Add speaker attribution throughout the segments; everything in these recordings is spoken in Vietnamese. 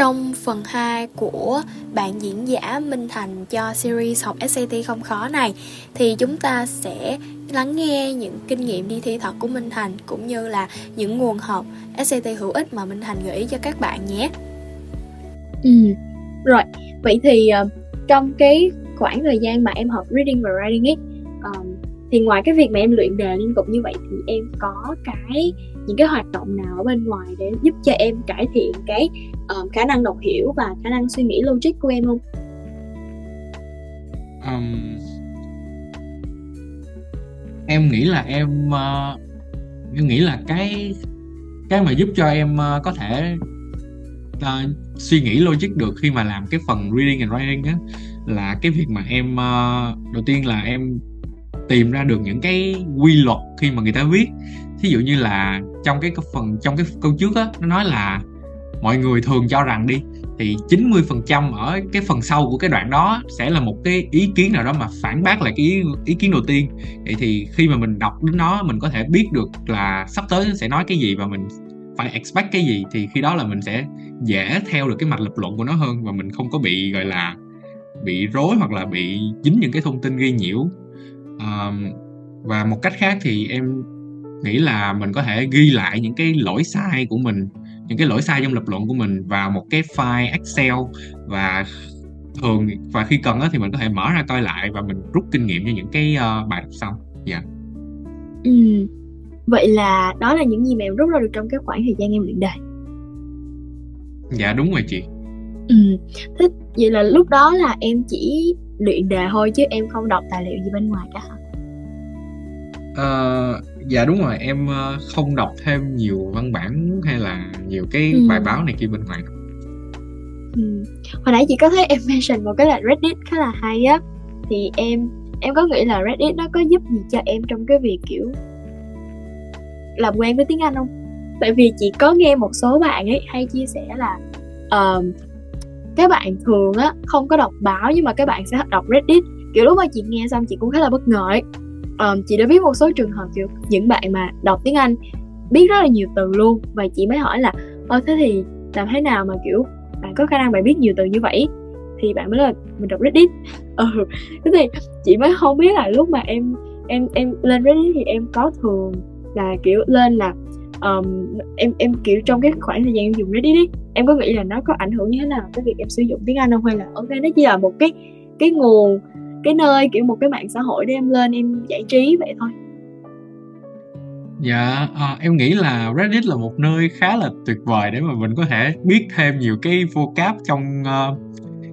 Speaker 1: Trong phần 2 của bạn diễn giả Minh Thành cho series học SAT không khó này thì chúng ta sẽ lắng nghe những kinh nghiệm đi thi thật của Minh Thành cũng như là những nguồn học SAT hữu ích mà Minh Thành gợi ý cho các bạn nhé.
Speaker 2: Ừ, rồi. Vậy thì uh, trong cái khoảng thời gian mà em học reading và writing ấy um, thì ngoài cái việc mà em luyện đề liên tục như vậy thì em có cái những cái hoạt động nào ở bên ngoài để giúp cho em cải thiện cái um, khả năng đọc hiểu và khả năng suy nghĩ logic của em không?
Speaker 3: Um, em nghĩ là em uh, em nghĩ là cái cái mà giúp cho em uh, có thể uh, suy nghĩ logic được khi mà làm cái phần reading and writing á là cái việc mà em uh, đầu tiên là em tìm ra được những cái quy luật khi mà người ta viết thí dụ như là trong cái phần trong cái câu trước á nó nói là mọi người thường cho rằng đi thì 90% ở cái phần sau của cái đoạn đó sẽ là một cái ý kiến nào đó mà phản bác lại cái ý, ý kiến đầu tiên. Vậy thì khi mà mình đọc đến nó mình có thể biết được là sắp tới sẽ nói cái gì và mình phải expect cái gì thì khi đó là mình sẽ dễ theo được cái mạch lập luận của nó hơn và mình không có bị gọi là bị rối hoặc là bị dính những cái thông tin gây nhiễu. Um, và một cách khác thì em nghĩ là mình có thể ghi lại những cái lỗi sai của mình những cái lỗi sai trong lập luận của mình vào một cái file Excel. Và thường và khi cần thì mình có thể mở ra coi lại và mình rút kinh nghiệm cho những cái uh, bài đọc xong dạ. Yeah.
Speaker 2: ừ. vậy là đó là những gì mà em rút ra được trong cái khoảng thời gian em luyện đề?
Speaker 3: Dạ đúng rồi chị.
Speaker 2: Ừ. Thế vậy là lúc đó là em chỉ luyện đề thôi chứ em không đọc tài liệu gì bên ngoài cả hả?
Speaker 3: Uh, dạ đúng rồi. Em ờ, không đọc thêm nhiều văn bản hay là nhiều cái ừ. bài báo này kia bên ngoài.
Speaker 2: Ừ. hồi nãy chị có thấy em mention một cái là reddit khá là hay á. Thì em em có nghĩ là reddit nó có giúp gì cho em trong cái việc kiểu làm quen với tiếng anh không? Tại vì chị có nghe một số bạn ấy hay chia sẻ là uh, các bạn thường á không có đọc báo nhưng mà các bạn sẽ đọc reddit. Kiểu lúc mà chị nghe xong chị cũng khá là bất ngờ ấy um, chị đã biết một số trường hợp kiểu những bạn mà đọc tiếng Anh biết rất là nhiều từ luôn. Và chị mới hỏi là ơ thế thì làm thế nào mà kiểu bạn có khả năng bạn biết nhiều từ như vậy? Thì bạn mới là mình đọc Reddit. Ừ thế thì chị mới không biết là lúc mà em em em lên Reddit thì em có thường là kiểu lên là um, em em kiểu trong cái khoảng thời gian em dùng Reddit ấy, em có nghĩ là nó có ảnh hưởng như thế nào tới việc em sử dụng tiếng Anh không? Hay là ok nó chỉ là một cái cái nguồn cái nơi kiểu một cái mạng xã hội để em lên em giải trí vậy thôi
Speaker 3: Dạ, à, em nghĩ là Reddit là một nơi khá là tuyệt vời để mà mình có thể biết thêm nhiều cái vocab trong uh,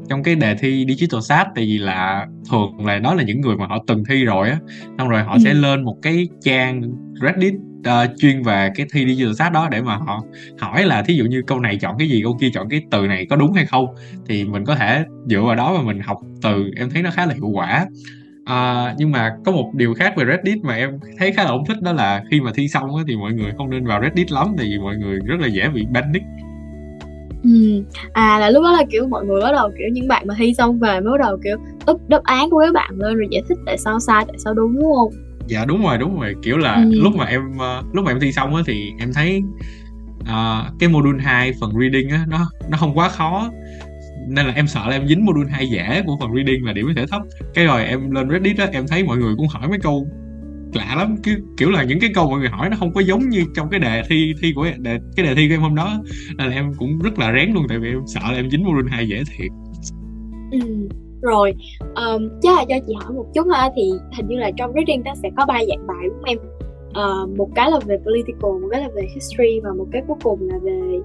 Speaker 3: trong cái đề thi digital sát tại vì là thường là đó là những người mà họ từng thi rồi á xong rồi họ ừ. sẽ lên một cái trang Reddit uh, chuyên về cái thi digital sát đó để mà họ hỏi là thí dụ như câu này chọn cái gì câu kia chọn cái từ này có đúng hay không thì mình có thể dựa vào đó mà mình học từ em thấy nó khá là hiệu quả À, nhưng mà có một điều khác về Reddit mà em thấy khá là không thích đó là khi mà thi xong á, thì mọi người không nên vào Reddit lắm tại vì mọi người rất là dễ bị panic
Speaker 2: Ừ. À là lúc đó là kiểu mọi người bắt đầu kiểu những bạn mà thi xong về mới bắt đầu kiểu úp đáp án của các bạn lên rồi giải thích tại sao sai tại sao đúng đúng không?
Speaker 3: Dạ đúng rồi đúng rồi. Kiểu là ừ. lúc mà em uh, lúc mà em thi xong á thì em thấy uh, cái module 2 phần reading á nó nó không quá khó. Nên là em sợ là em dính module 2 dễ của phần reading là điểm có thể thấp. Cái rồi em lên reddit á em thấy mọi người cũng hỏi mấy câu lạ lắm. Cái kiểu là những cái câu mọi người hỏi nó không có giống như trong cái đề thi thi của đề, cái đề thi của em hôm đó nên là em cũng rất là rén luôn tại vì em sợ là em dính module hai dễ thiệt.
Speaker 2: Ừ rồi um, chắc là cho chị hỏi một chút ha thì hình như là trong reading ta sẽ có ba dạng bài đúng không em uh, một cái là về political một cái là về history và một cái cuối cùng là về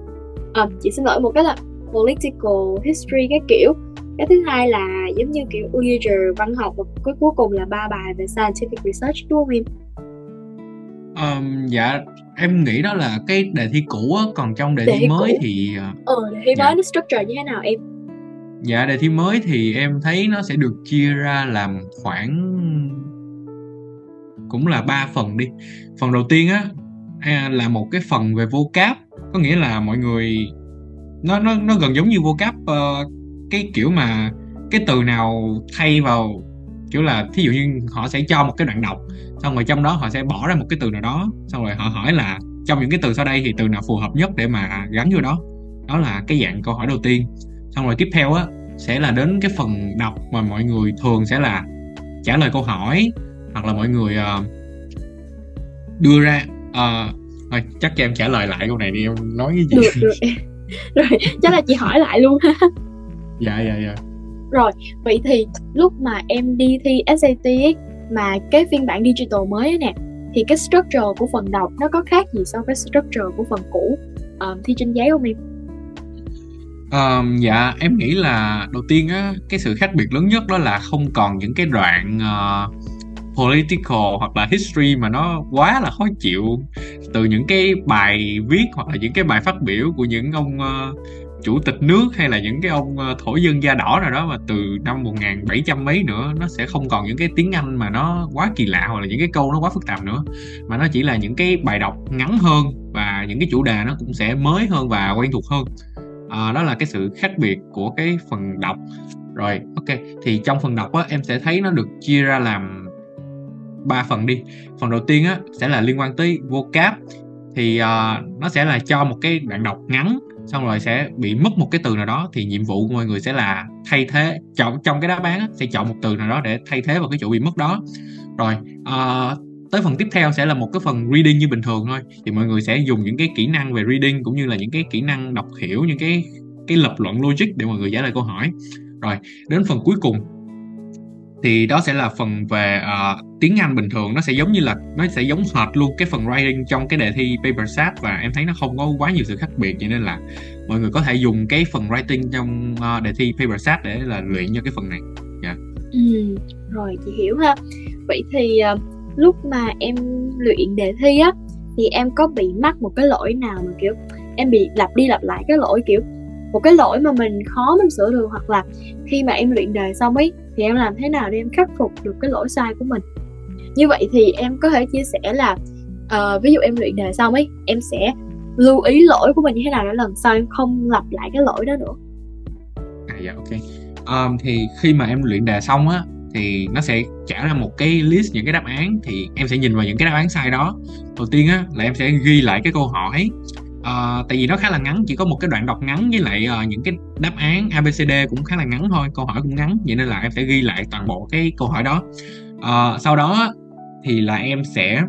Speaker 2: uh, chị xin lỗi một cái là political history cái kiểu cái thứ hai là giống như kiểu literature văn học và cái cuối cùng là ba bài về scientific research đúng không em
Speaker 3: um, dạ em nghĩ đó là cái đề thi cũ á còn trong đề, đề thi, thi mới cũ. thì
Speaker 2: ờ đề thi dạ. mới nó structure như thế nào em
Speaker 3: dạ đề thi mới thì em thấy nó sẽ được chia ra làm khoảng cũng là ba phần đi. Phần đầu tiên á à, là một cái phần về vô cáp. Có nghĩa là mọi người nó nó nó gần giống như vocab uh, ờ, cái kiểu mà cái từ nào thay vào kiểu là thí dụ như họ sẽ cho một cái đoạn đọc xong rồi trong đó họ sẽ bỏ ra một cái từ nào đó xong rồi họ hỏi là trong những cái từ sau đây thì từ nào phù hợp nhất để mà gắn vô đó? Đó là cái dạng câu hỏi đầu tiên xong rồi tiếp theo á sẽ là đến cái phần đọc mà mọi người thường sẽ là trả lời câu hỏi hoặc là mọi người uh, đưa ra. Uh, thôi chắc cho em trả lời lại câu này đi em nói cái gì?
Speaker 2: Được được. Rồi chắc là chị hỏi lại luôn ha.
Speaker 3: Dạ dạ dạ.
Speaker 2: Rồi vậy thì lúc mà em đi thi SAT ấy, mà cái phiên bản digital mới ấy nè thì cái structure của phần đọc nó có khác gì so với structure của phần cũ? Um, thi trên giấy không em?
Speaker 3: Um, dạ em nghĩ là đầu tiên á cái sự khác biệt lớn nhất đó là không còn những cái đoạn uh, political hoặc là history mà nó quá là khó chịu. Từ những cái bài viết hoặc là những cái bài phát biểu của những ông uh, chủ tịch nước hay là những cái ông uh, thổ dân da đỏ nào đó mà từ năm 1700 mấy nữa nó sẽ không còn những cái tiếng Anh mà nó quá kỳ lạ hoặc là những cái câu nó quá phức tạp nữa. Mà nó chỉ là những cái bài đọc ngắn hơn và những cái chủ đề nó cũng sẽ mới hơn và quen thuộc hơn à, đó là cái sự khác biệt của cái phần đọc. Rồi ok thì trong phần đọc á em sẽ thấy nó được chia ra làm ba phần đi. Phần đầu tiên á sẽ là liên quan tới vocab. Thì uh, nó sẽ là cho một cái đoạn đọc ngắn xong rồi sẽ bị mất một cái từ nào đó thì nhiệm vụ của mọi người sẽ là thay thế. Chọn trong cái đáp án á, sẽ chọn một từ nào đó để thay thế vào cái chỗ bị mất đó. Rồi uh, tới phần tiếp theo sẽ là một cái phần reading như bình thường thôi thì mọi người sẽ dùng những cái kỹ năng về reading cũng như là những cái kỹ năng đọc hiểu những cái cái lập luận logic để mọi người trả lời câu hỏi rồi đến phần cuối cùng thì đó sẽ là phần về uh, tiếng Anh bình thường nó sẽ giống như là nó sẽ giống hệt luôn cái phần writing trong cái đề thi paper sat và em thấy nó không có quá nhiều sự khác biệt cho nên là mọi người có thể dùng cái phần writing trong uh, đề thi paper sat để là luyện cho cái phần này. Yeah. Dạ.
Speaker 2: Ừ, rồi chị hiểu ha. Vậy thì uh, lúc mà em luyện đề thi á thì em có bị mắc một cái lỗi nào mà kiểu em bị lặp đi lặp lại cái lỗi kiểu một cái lỗi mà mình khó mình sửa được hoặc là khi mà em luyện đề xong ấy thì em làm thế nào để em khắc phục được cái lỗi sai của mình? Như vậy thì em có thể chia sẻ là uh, ví dụ em luyện đề xong ấy em sẽ lưu ý lỗi của mình như thế nào để lần sau em không lặp lại cái lỗi đó nữa.
Speaker 3: À dạ ok. Um, thì khi mà em luyện đề xong á thì nó sẽ trả ra một cái list những cái đáp án thì em sẽ nhìn vào những cái đáp án sai đó. Đầu tiên á là em sẽ ghi lại cái câu hỏi. Uh, tại vì nó khá là ngắn chỉ có một cái đoạn đọc ngắn với lại uh, những cái đáp án abcd cũng khá là ngắn thôi câu hỏi cũng ngắn vậy nên là em sẽ ghi lại toàn bộ cái câu hỏi đó. Uh, sau đó thì là em sẽ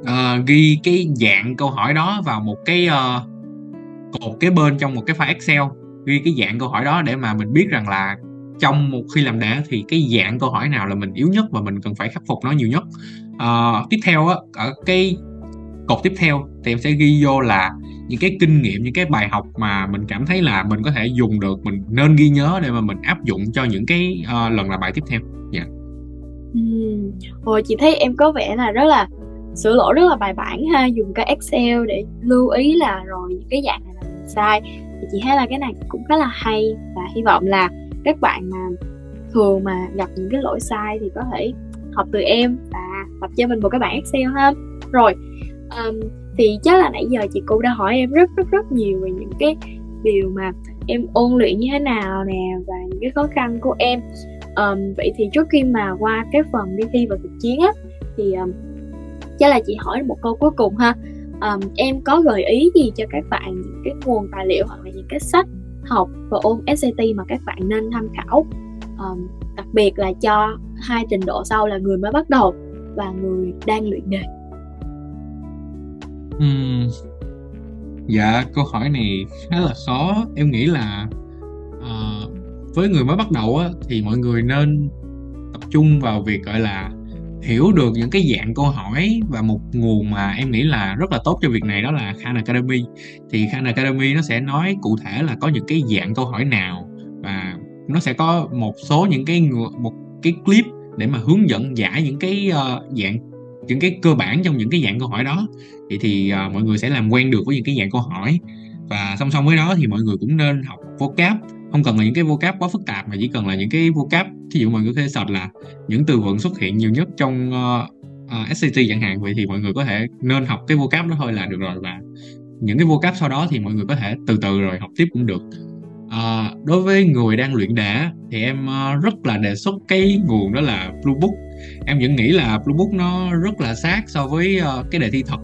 Speaker 3: uh, ghi cái dạng câu hỏi đó vào một cái uh, cột kế bên trong một cái file excel ghi cái dạng câu hỏi đó để mà mình biết rằng là trong một khi làm đề thì cái dạng câu hỏi nào là mình yếu nhất và mình cần phải khắc phục nó nhiều nhất à, tiếp theo á ở cái cột tiếp theo thì em sẽ ghi vô là những cái kinh nghiệm những cái bài học mà mình cảm thấy là mình có thể dùng được mình nên ghi nhớ để mà mình áp dụng cho những cái uh, lần làm bài tiếp theo dạ yeah.
Speaker 2: ừ. Chị thấy em có vẻ là rất là sửa lỗi rất là bài bản ha dùng cái Excel để lưu ý là rồi những cái dạng này là mình sai thì chị thấy là cái này cũng khá là hay và hy vọng là các bạn mà thường mà gặp những cái lỗi sai thì có thể học từ em và tập cho mình một cái bảng Excel ha. Rồi um, thì chắc là nãy giờ chị cô đã hỏi em rất rất rất nhiều về những cái điều mà em ôn luyện như thế nào nè và những cái khó khăn của em. Um, vậy thì trước khi mà qua cái phần đi thi và thực chiến á thì um, chắc là chị hỏi một câu cuối cùng ha. Um, em có gợi ý gì cho các bạn những cái nguồn tài liệu hoặc là những cái sách học và ôn SAT mà các bạn nên tham khảo. Um, đặc biệt là cho hai trình độ sau là người mới bắt đầu và người đang luyện đề
Speaker 3: uhm, Dạ, câu hỏi này khá là khó. Em nghĩ là, uh, với người mới bắt đầu á, thì mọi người nên tập trung vào việc, gọi là, hiểu được những cái dạng câu hỏi và một nguồn mà em nghĩ là rất là tốt cho việc này đó là Khan Academy. Thì Khan Academy nó sẽ nói cụ thể là có những cái dạng câu hỏi nào và nó sẽ có một số những cái một cái clip để mà hướng dẫn giải những cái, uh, dạng những cái cơ bản trong những cái dạng câu hỏi đó. Vậy thì uh, mọi người sẽ làm quen được với những cái dạng câu hỏi. Và song song với đó thì mọi người cũng nên học vocab không cần là những cái vocab quá phức tạp mà chỉ cần là những cái vocab thí dụ mọi người có thể search là những từ vựng xuất hiện nhiều nhất trong ờ, ờ, uh, uh, SCT chẳng hạn vậy thì mọi người có thể nên học cái vocab đó thôi là được rồi. Và những cái vocab sau đó thì mọi người có thể từ từ rồi học tiếp cũng được. À, đối với người đang luyện đã thì em uh, rất là đề xuất cái nguồn đó là Blue Book. Em vẫn nghĩ là Blue Book nó rất là sát so với uh, cái đề thi thật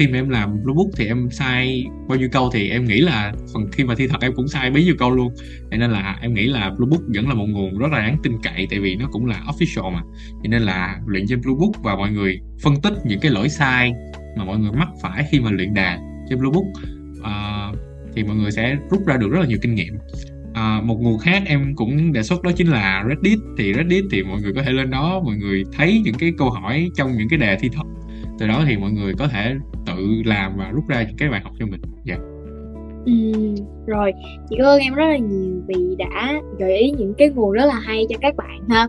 Speaker 3: khi mà em làm blue book thì em sai bao nhiêu câu thì em nghĩ là phần khi mà thi thật em cũng sai bấy nhiêu câu luôn. Cho nên là em nghĩ là blue book vẫn là một nguồn rất là đáng tin cậy tại vì nó cũng là official mà. Cho nên là luyện trên blue book và mọi người phân tích những cái lỗi sai mà mọi người mắc phải khi mà luyện đàn trên blue book uh, ờ, thì mọi người sẽ rút ra được rất là nhiều kinh nghiệm. À, một nguồn khác em cũng đề xuất đó chính là Reddit. Thì Reddit thì mọi người có thể lên đó mọi người thấy những cái câu hỏi trong những cái đề thi thật từ đó thì mọi người có thể tự làm và rút ra những cái bài học cho mình. Dạ. Yeah.
Speaker 2: Ừ, rồi. Chị cảm ơn em rất là nhiều vì đã gợi ý những cái nguồn rất là hay cho các bạn ha.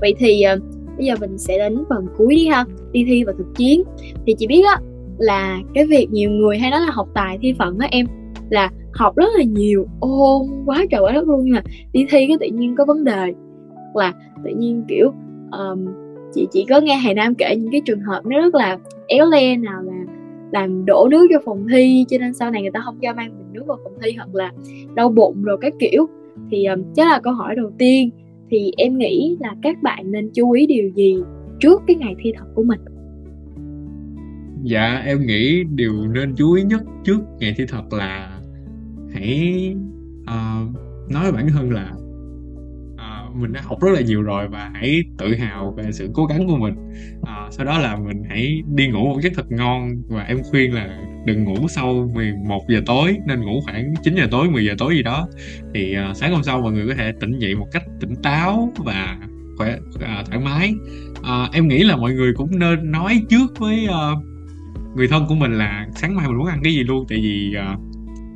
Speaker 2: Vậy thì uh, bây giờ mình sẽ đến phần cuối đi ha đi thi và thực chiến. Thì chị biết á là cái việc nhiều người hay nói là học tài thi phận á em là học rất là nhiều ôn quá trời quá đất luôn nhưng mà đi thi cái tự nhiên có vấn đề là tự nhiên kiểu um, chị chỉ có nghe thầy Nam kể những cái trường hợp nó rất là éo le nào là làm đổ nước cho phòng thi cho nên sau này người ta không cho mang bình nước vào phòng thi hoặc là đau bụng rồi các kiểu. Thì um, chắc là câu hỏi đầu tiên thì em nghĩ là các bạn nên chú ý điều gì trước cái ngày thi thật của mình?
Speaker 3: Dạ em nghĩ điều nên chú ý nhất trước ngày thi thật là hãy uh, nói với bản thân là mình đã học rất là nhiều rồi và hãy tự hào về sự cố gắng của mình. À, sau đó là mình hãy đi ngủ một giấc thật ngon và em khuyên là đừng ngủ sau 11 giờ tối nên ngủ khoảng 9 giờ tối 10 giờ tối gì đó. Thì à, sáng hôm sau mọi người có thể tỉnh dậy một cách tỉnh táo và khỏe à, thoải mái. À, em nghĩ là mọi người cũng nên nói trước với à, người thân của mình là sáng mai mình muốn ăn cái gì luôn. Tại vì à,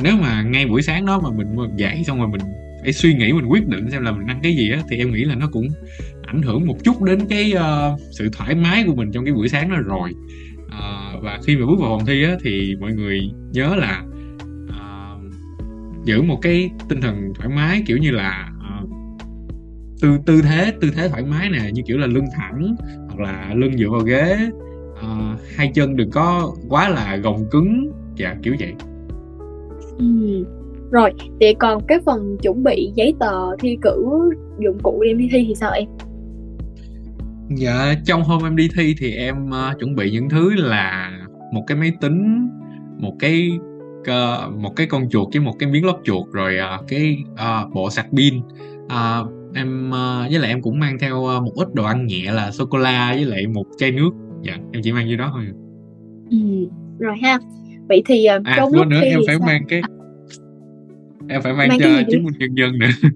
Speaker 3: nếu mà ngay buổi sáng đó mà mình dậy xong rồi mình phải suy nghĩ mình quyết định xem là mình ăn cái gì á thì em nghĩ là nó cũng ảnh hưởng một chút đến cái uh, sự thoải mái của mình trong cái buổi sáng đó rồi. Uh, và khi mà bước vào phòng thi á thì mọi người nhớ là uh, giữ một cái tinh thần thoải mái kiểu như là uh, tư tư thế tư thế thoải mái nè như kiểu là lưng thẳng hoặc là lưng dựa vào ghế. Uh, hai chân đừng có quá là gồng cứng dạ kiểu vậy.
Speaker 2: Ừ rồi thì còn cái phần chuẩn bị giấy tờ thi cử dụng cụ đem đi thi thì sao em?
Speaker 3: Dạ trong hôm em đi thi thì em uh, chuẩn bị những thứ là một cái máy tính một cái uh, một cái con chuột với một cái miếng lót chuột rồi uh, cái uh, bộ sạc pin. Uh, em uh, với lại em cũng mang theo uh, một ít đồ ăn nhẹ là sô cô la với lại một chai nước. Dạ em chỉ mang như đó thôi
Speaker 2: ừ, rồi ha. Vậy thì uh,
Speaker 3: à, trong lúc nữa em phải sao? mang cái em phải mang, mang cho chứng minh nhân dân nữa.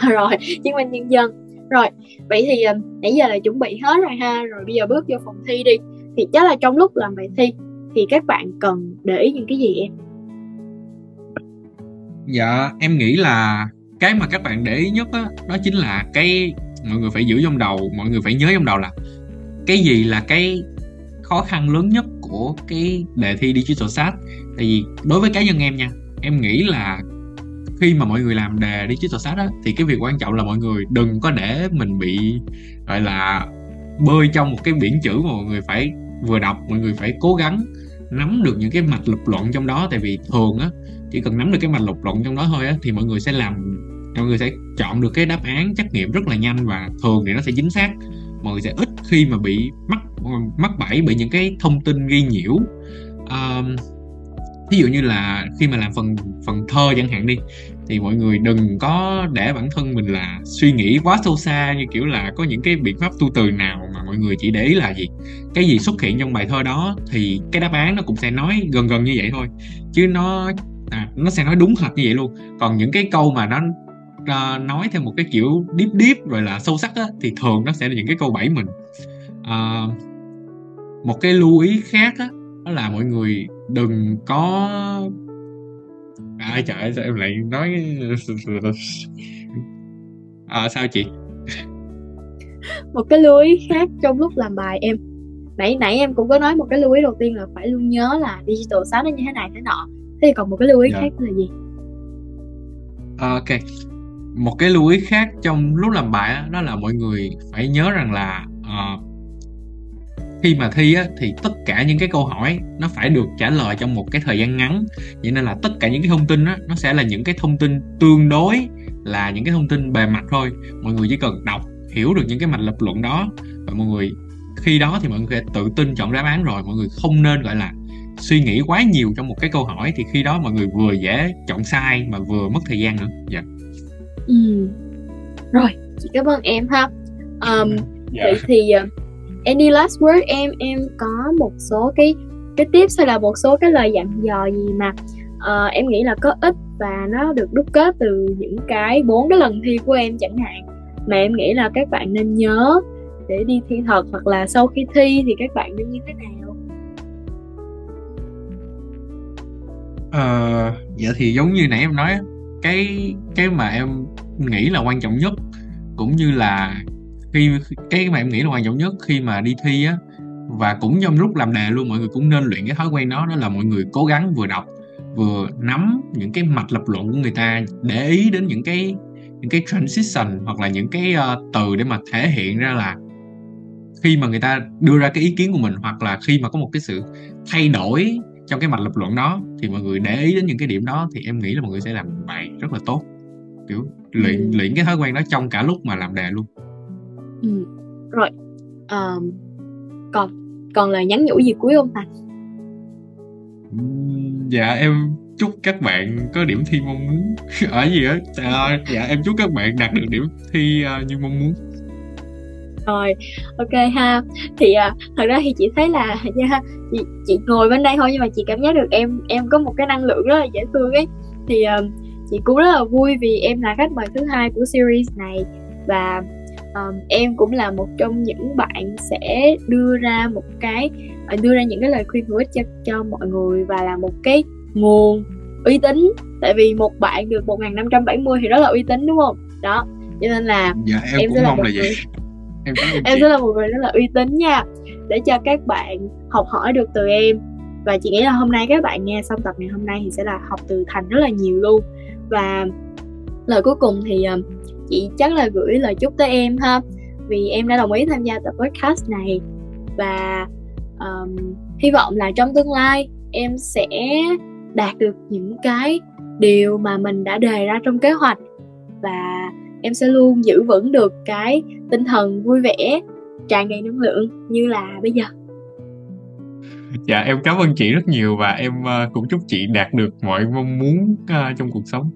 Speaker 2: Rồi chứng minh nhân dân. Rồi vậy thì um, nãy giờ là chuẩn bị hết rồi ha. Rồi bây giờ bước vô phòng thi đi. Thì chắc là trong lúc làm bài thi thì các bạn cần để ý những cái gì em?
Speaker 3: Dạ em nghĩ là cái mà các bạn để ý nhất đó, đó chính là cái mọi người phải giữ trong đầu mọi người phải nhớ trong đầu là cái gì là cái khó khăn lớn nhất của cái đề thi digital sat tại vì đối với cá nhân em nha em nghĩ là khi mà mọi người làm đề đi digital sát á thì cái việc quan trọng là mọi người đừng có để mình bị gọi là bơi trong một cái biển chữ mà mọi người phải vừa đọc mọi người phải cố gắng nắm được những cái mạch lập luận trong đó. Tại vì thường á chỉ cần nắm được cái mạch lập luận trong đó thôi á thì mọi người sẽ làm mọi người sẽ chọn được cái đáp án trắc nghiệm rất là nhanh và thường thì nó sẽ chính xác. Mọi người sẽ ít khi mà bị mắc mắc bẫy bởi những cái thông tin ghi nhiễu. Um, ví dụ như là khi mà làm phần phần thơ chẳng hạn đi thì mọi người đừng có để bản thân mình là suy nghĩ quá sâu xa như kiểu là có những cái biện pháp tu từ nào mà mọi người chỉ để ý là gì cái gì xuất hiện trong bài thơ đó thì cái đáp án nó cũng sẽ nói gần gần như vậy thôi. Chứ nó à, nó sẽ nói đúng thật như vậy luôn. Còn những cái câu mà nó uh, nói theo một cái kiểu deep deep rồi là sâu sắc á, thì thường nó sẽ là những cái câu bẫy mình. Uh, một cái lưu ý khác á, đó là mọi người đừng có à trời ơi sao em lại nói à, sao chị?
Speaker 2: Một cái lưu ý khác trong lúc làm bài em. Nãy nãy em cũng có nói một cái lưu ý đầu tiên là phải luôn nhớ là digital 6 nó như thế này thế nọ. Thế thì còn một cái lưu ý dạ. khác là gì?
Speaker 3: À, ok. Một cái lưu ý khác trong lúc làm bài đó, đó là mọi người phải nhớ rằng là uh, khi mà thi á, thì tất cả những cái câu hỏi nó phải được trả lời trong một cái thời gian ngắn vậy nên là tất cả những cái thông tin á, nó sẽ là những cái thông tin tương đối là những cái thông tin bề mặt thôi mọi người chỉ cần đọc hiểu được những cái mạch lập luận đó và mọi người khi đó thì mọi người tự tin chọn đáp án rồi mọi người không nên gọi là suy nghĩ quá nhiều trong một cái câu hỏi thì khi đó mọi người vừa dễ chọn sai mà vừa mất thời gian nữa dạ yeah.
Speaker 2: ừ. rồi chị cảm ơn em ha um, yeah. Dạ. vậy thì uh, any last word? Em em có một số cái cái tips hay là một số cái lời dặn dò gì mà uh, em nghĩ là có ích và nó được đúc kết từ những cái bốn cái lần thi của em chẳng hạn? Mà em nghĩ là các bạn nên nhớ để đi thi thật hoặc là sau khi thi thì các bạn nên như thế nào?
Speaker 3: Ờ dạ thì giống như nãy em nói cái cái mà em nghĩ là quan trọng nhất cũng như là khi cái mà em nghĩ là quan trọng nhất khi mà đi thi á và cũng trong lúc làm đề luôn mọi người cũng nên luyện cái thói quen đó đó là mọi người cố gắng vừa đọc vừa nắm những cái mạch lập luận của người ta để ý đến những cái những cái transition hoặc là những cái uh, từ để mà thể hiện ra là khi mà người ta đưa ra cái ý kiến của mình hoặc là khi mà có một cái sự thay đổi trong cái mạch lập luận đó thì mọi người để ý đến những cái điểm đó thì em nghĩ là mọi người sẽ làm bài rất là tốt kiểu luyện ừ. luyện cái thói quen đó trong cả lúc mà làm đề luôn
Speaker 2: ừ. rồi um, còn còn là nhắn nhủ gì cuối không thành
Speaker 3: dạ em chúc các bạn có điểm thi mong muốn. Ở gì á? À, dạ em chúc các bạn đạt được điểm thi uh, như mong muốn.
Speaker 2: Rồi ok ha. Thì uh, thật ra thì chị thấy là nha chị, chị ngồi bên đây thôi nhưng mà chị cảm giác được em em có một cái năng lượng rất là dễ thương ấy. Thì uh, chị cũng rất là vui vì em là khách mời thứ hai của series này và um, em cũng là một trong những bạn sẽ đưa ra một cái đưa ra những cái lời khuyên hữu ích cho cho mọi người và là một cái nguồn uy tín. Tại vì một bạn được 1570 thì rất là uy tín đúng không? Đó cho nên là
Speaker 3: dạ, em, em cũng sẽ là một là người
Speaker 2: em, em sẽ là một người rất là uy tín nha. Để cho các bạn học hỏi được từ em. Và chị nghĩ là hôm nay các bạn nghe xong tập ngày hôm nay thì sẽ là học từ thành rất là nhiều luôn. Và lời cuối cùng thì chị chắc là gửi lời chúc tới em ha. Vì em đã đồng ý tham gia tập podcast này. Và um, hy vọng là trong tương lai em sẽ đạt được những cái điều mà mình đã đề ra trong kế hoạch. Và em sẽ luôn giữ vững được cái tinh thần vui vẻ tràn đầy năng lượng như là bây giờ.
Speaker 3: Dạ em cảm ơn chị rất nhiều và em ờ, cũng chúc chị đạt được mọi mong muốn ờ, trong cuộc sống.